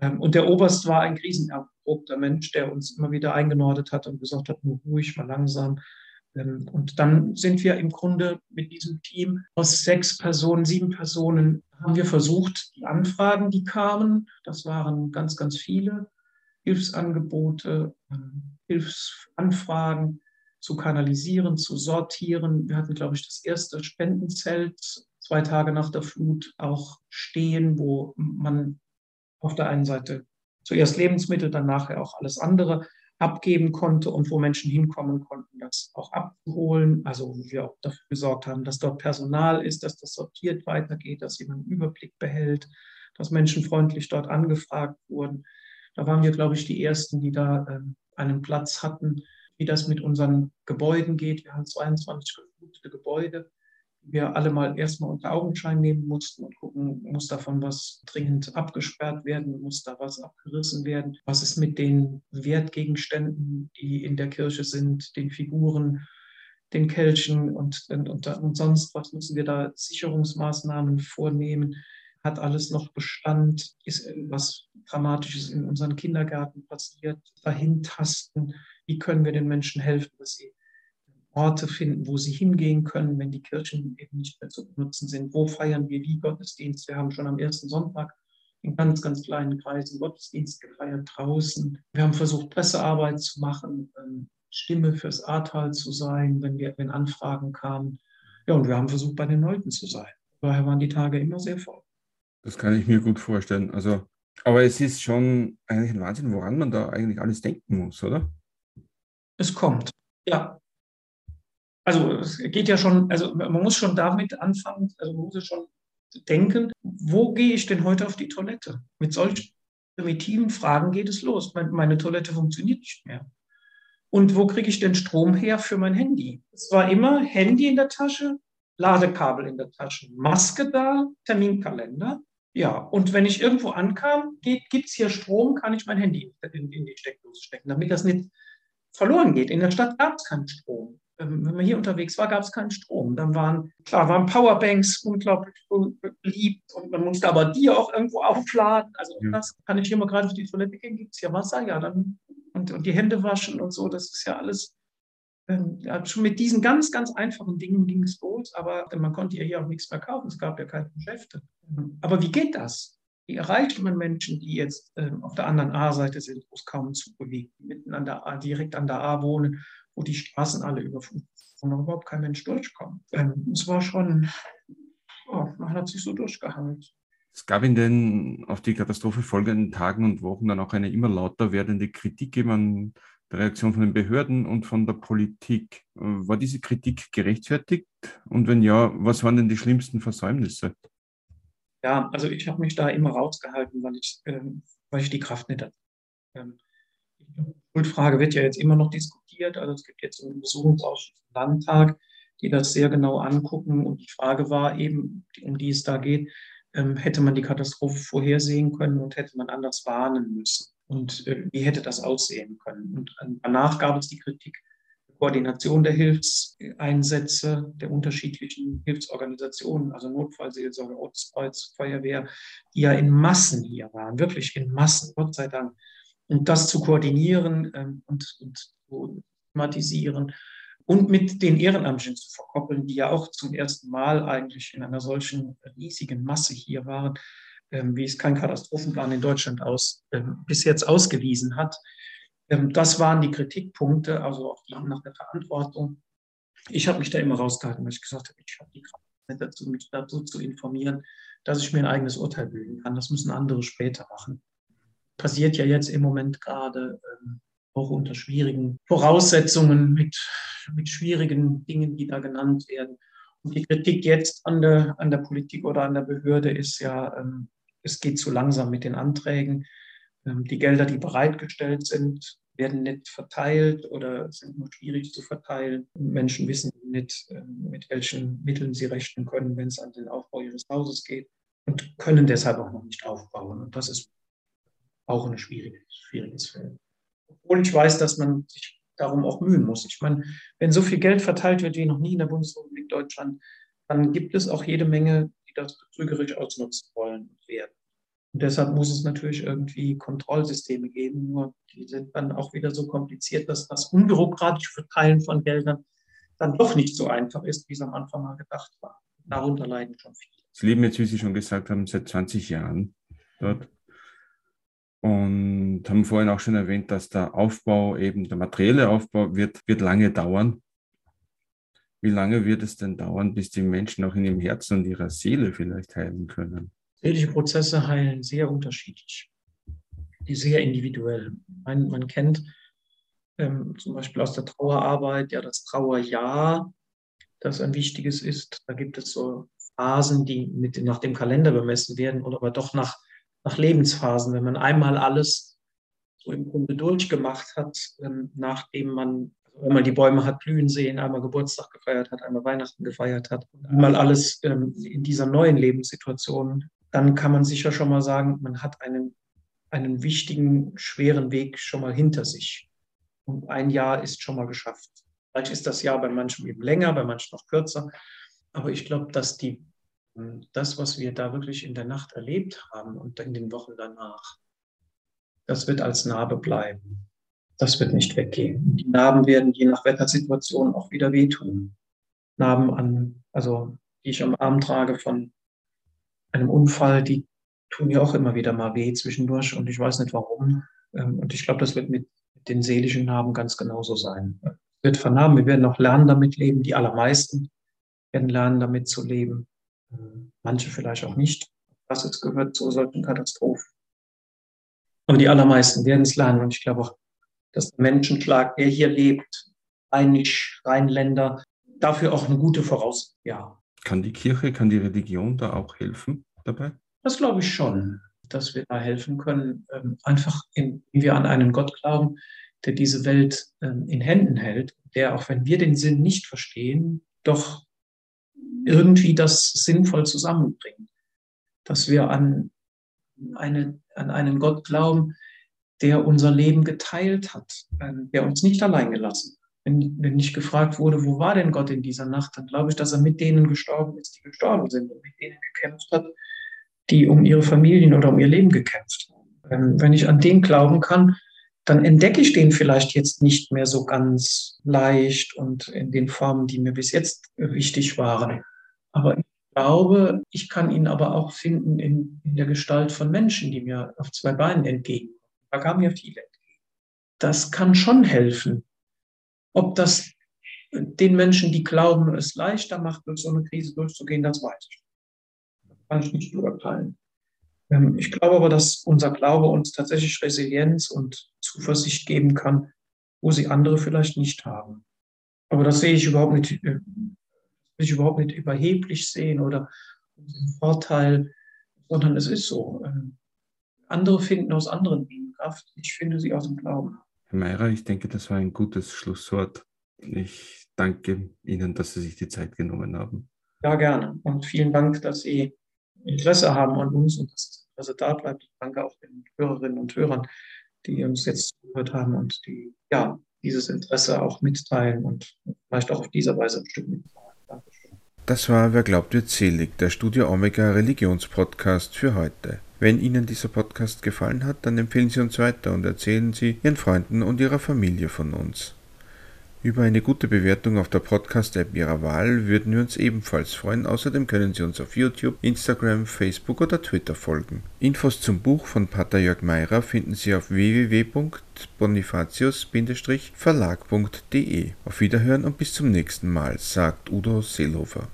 Ähm, und der Oberst war ein krisenerprobter Mensch, der uns immer wieder eingenordet hat und gesagt hat, nur ruhig, mal langsam. Und dann sind wir im Grunde mit diesem Team aus sechs Personen, sieben Personen, haben wir versucht, die Anfragen, die kamen, das waren ganz, ganz viele, Hilfsangebote, ähm, Hilfsanfragen zu kanalisieren, zu sortieren. Wir hatten, glaube ich, das erste Spendenzelt zwei Tage nach der Flut auch stehen, wo man auf der einen Seite zuerst Lebensmittel, dann nachher auch alles andere abgeben konnte und wo Menschen hinkommen konnten, das auch abzuholen. Also wo wir auch dafür gesorgt haben, dass dort Personal ist, dass das sortiert weitergeht, dass jemand einen Überblick behält, dass Menschen freundlich dort angefragt wurden. Da waren wir, glaube ich, die Ersten, die da äh, einen Platz hatten, wie das mit unseren Gebäuden geht. Wir haben 22 geflutete Gebäude wir alle mal erstmal unter Augenschein nehmen mussten und gucken, muss davon was dringend abgesperrt werden, muss da was abgerissen werden, was ist mit den Wertgegenständen, die in der Kirche sind, den Figuren, den Kelchen und, und, und, und sonst was müssen wir da Sicherungsmaßnahmen vornehmen. Hat alles noch Bestand? Ist was Dramatisches in unseren Kindergärten passiert? Dahin tasten? Wie können wir den Menschen helfen, dass sie Orte finden, wo sie hingehen können, wenn die Kirchen eben nicht mehr zu benutzen sind. Wo feiern wir wie Gottesdienst? Wir haben schon am ersten Sonntag in ganz, ganz kleinen Kreisen Gottesdienst gefeiert draußen. Wir haben versucht, Pressearbeit zu machen, ähm, Stimme fürs Ahrtal zu sein, wenn, wir, wenn Anfragen kamen. Ja, und wir haben versucht, bei den Leuten zu sein. Daher waren die Tage immer sehr voll. Das kann ich mir gut vorstellen. Also, aber es ist schon eigentlich ein Wahnsinn, woran man da eigentlich alles denken muss, oder? Es kommt. Ja, also es geht ja schon, also man muss schon damit anfangen, also man muss schon denken, wo gehe ich denn heute auf die Toilette? Mit solchen primitiven Fragen geht es los. Meine Toilette funktioniert nicht mehr. Und wo kriege ich denn Strom her für mein Handy? Es war immer Handy in der Tasche, Ladekabel in der Tasche, Maske da, Terminkalender. Ja, und wenn ich irgendwo ankam, gibt es hier Strom, kann ich mein Handy in, in die Steckdose stecken, damit das nicht verloren geht. In der Stadt gab es keinen Strom. Ähm, wenn man hier unterwegs war, gab es keinen Strom. Dann waren, klar, waren Powerbanks unglaublich beliebt und man musste aber die auch irgendwo aufladen. Also ja. das kann ich hier mal gerade auf die Toilette gehen, gibt es hier Wasser, ja, dann und, und die Hände waschen und so, das ist ja alles. Ähm, ja, schon mit diesen ganz, ganz einfachen Dingen ging es los, aber man konnte ja hier auch nichts mehr kaufen, es gab ja keine Geschäfte. Aber wie geht das? Wie erreicht man Menschen, die jetzt ähm, auf der anderen A-Seite sind, wo es kaum Zug bewegt, mitten an der A, direkt an der A wohnen wo die Straßen alle überflutet und überhaupt kein Mensch durchkommt. Ähm, es war schon, oh, man hat sich so durchgehangelt. Es gab in den auf die Katastrophe folgenden Tagen und Wochen dann auch eine immer lauter werdende Kritik an der Reaktion von den Behörden und von der Politik. War diese Kritik gerechtfertigt? Und wenn ja, was waren denn die schlimmsten Versäumnisse? Ja, also ich habe mich da immer rausgehalten, weil ich, ähm, weil ich die Kraft nicht hatte. Ähm, Schuldfrage wird ja jetzt immer noch diskutiert. Also es gibt jetzt einen Untersuchungsausschuss im Landtag, die das sehr genau angucken. Und die Frage war eben, um die es da geht, ähm, hätte man die Katastrophe vorhersehen können und hätte man anders warnen müssen? Und äh, wie hätte das aussehen können? Und äh, danach gab es die Kritik der Koordination der Hilfseinsätze der unterschiedlichen Hilfsorganisationen, also Notfallseelsorge, Ortskreuz, Feuerwehr, die ja in Massen hier waren, wirklich in Massen, Gott sei Dank und das zu koordinieren ähm, und, und zu thematisieren und mit den Ehrenamtlichen zu verkoppeln, die ja auch zum ersten Mal eigentlich in einer solchen riesigen Masse hier waren, ähm, wie es kein Katastrophenplan in Deutschland aus, ähm, bis jetzt ausgewiesen hat. Das waren die Kritikpunkte, also auch die nach der Verantwortung. Ich habe mich da immer rausgehalten, weil ich gesagt habe, ich habe die Kraft dazu, mich dazu zu informieren, dass ich mir ein eigenes Urteil bilden kann. Das müssen andere später machen passiert ja jetzt im Moment gerade ähm, auch unter schwierigen Voraussetzungen mit, mit schwierigen Dingen, die da genannt werden. Und die Kritik jetzt an der, an der Politik oder an der Behörde ist ja, ähm, es geht zu langsam mit den Anträgen. Ähm, die Gelder, die bereitgestellt sind, werden nicht verteilt oder sind nur schwierig zu verteilen. Menschen wissen nicht, ähm, mit welchen Mitteln sie rechnen können, wenn es an den Aufbau ihres Hauses geht und können deshalb auch noch nicht aufbauen. Und das ist auch ein schwieriges, schwieriges Feld. Obwohl ich weiß, dass man sich darum auch mühen muss. Ich meine, wenn so viel Geld verteilt wird wie noch nie in der Bundesrepublik Deutschland, dann gibt es auch jede Menge, die das betrügerisch ausnutzen wollen und werden. Und deshalb muss es natürlich irgendwie Kontrollsysteme geben, nur die sind dann auch wieder so kompliziert, dass das unbürokratische Verteilen von Geldern dann doch nicht so einfach ist, wie es am Anfang mal gedacht war. Darunter leiden schon viele. Sie leben jetzt, wie Sie schon gesagt haben, seit 20 Jahren dort und haben vorhin auch schon erwähnt, dass der Aufbau, eben der materielle Aufbau, wird, wird lange dauern. Wie lange wird es denn dauern, bis die Menschen auch in ihrem Herzen und ihrer Seele vielleicht heilen können? Seelische Prozesse heilen sehr unterschiedlich, die sehr individuell. Man, man kennt ähm, zum Beispiel aus der Trauerarbeit ja das Trauerjahr, das ein wichtiges ist. Da gibt es so Phasen, die mit, nach dem Kalender bemessen werden oder aber doch nach, nach Lebensphasen. Wenn man einmal alles so im Grunde durchgemacht hat, ähm, nachdem man wenn man die Bäume hat blühen sehen, einmal Geburtstag gefeiert hat, einmal Weihnachten gefeiert hat, einmal alles ähm, in dieser neuen Lebenssituation dann kann man sicher schon mal sagen, man hat einen, einen wichtigen, schweren Weg schon mal hinter sich. Und ein Jahr ist schon mal geschafft. Vielleicht ist das Jahr bei manchen eben länger, bei manchen noch kürzer. Aber ich glaube, dass die, das, was wir da wirklich in der Nacht erlebt haben und in den Wochen danach, das wird als Narbe bleiben. Das wird nicht weggehen. Die Narben werden je nach Wettersituation auch wieder wehtun. Narben an, also die ich am Arm trage von einem Unfall, die tun ja auch immer wieder mal weh zwischendurch und ich weiß nicht warum. Ähm, und ich glaube, das wird mit den seelischen Narben ganz genauso sein. Es wird vernarben, wir werden auch lernen, damit leben. Die allermeisten werden lernen, damit zu leben. Ähm, manche vielleicht auch nicht. Das jetzt gehört zu solchen Katastrophen. Aber die allermeisten werden es lernen. Und ich glaube auch, dass der Menschenschlag, der hier lebt, Rheinisch, Rheinländer, dafür auch eine gute Voraussetzung, ja, kann die Kirche, kann die Religion da auch helfen dabei? Das glaube ich schon, dass wir da helfen können, ähm, einfach indem wir an einen Gott glauben, der diese Welt ähm, in Händen hält, der, auch wenn wir den Sinn nicht verstehen, doch irgendwie das sinnvoll zusammenbringt. Dass wir an, eine, an einen Gott glauben, der unser Leben geteilt hat, ähm, der uns nicht allein gelassen hat wenn, wenn ich gefragt wurde, wo war denn Gott in dieser Nacht, dann glaube ich, dass er mit denen gestorben ist, die gestorben sind und mit denen gekämpft hat, die um ihre Familien oder um ihr Leben gekämpft haben. Ähm, wenn ich an den glauben kann, dann entdecke ich den vielleicht jetzt nicht mehr so ganz leicht und in den Formen, die mir bis jetzt wichtig waren. Aber ich glaube, ich kann ihn aber auch finden in, in der Gestalt von Menschen, die mir auf zwei Beinen entgegenkommen. Da kamen mir viele entgegen. Das kann schon helfen, ob das den Menschen, die glauben, es leichter macht, durch so eine Krise durchzugehen, das weiß ich. Das kann ich nicht beurteilen. Ähm, ich glaube aber, dass unser Glaube uns tatsächlich Resilienz und Zuversicht geben kann, wo sie andere vielleicht nicht haben. Aber das sehe ich überhaupt nicht, äh, will ich überhaupt nicht überheblich sehen oder Vorteil, sondern es ist so. Ähm, andere finden aus anderen Dingen Kraft. Ich finde sie aus dem Glauben. Herr Meirer, ich denke, das war ein gutes Schlusswort. Ich danke Ihnen, dass Sie sich die Zeit genommen haben. Ja, gerne. Und vielen Dank, dass Sie Interesse haben an uns und dass das Interesse da bleibt. danke auch den Hörerinnen und Hörern, die uns jetzt zugehört haben und die ja dieses Interesse auch mitteilen und vielleicht auch auf diese Weise ein Stück mitteilen. Dankeschön. Das war Wer glaubt wird selig, der Studio Omega Religionspodcast für heute. Wenn Ihnen dieser Podcast gefallen hat, dann empfehlen Sie uns weiter und erzählen Sie Ihren Freunden und Ihrer Familie von uns. Über eine gute Bewertung auf der Podcast-App Ihrer Wahl würden wir uns ebenfalls freuen. Außerdem können Sie uns auf YouTube, Instagram, Facebook oder Twitter folgen. Infos zum Buch von Pater Jörg Meirer finden Sie auf www.bonifatius-verlag.de. Auf Wiederhören und bis zum nächsten Mal, sagt Udo Seelhofer.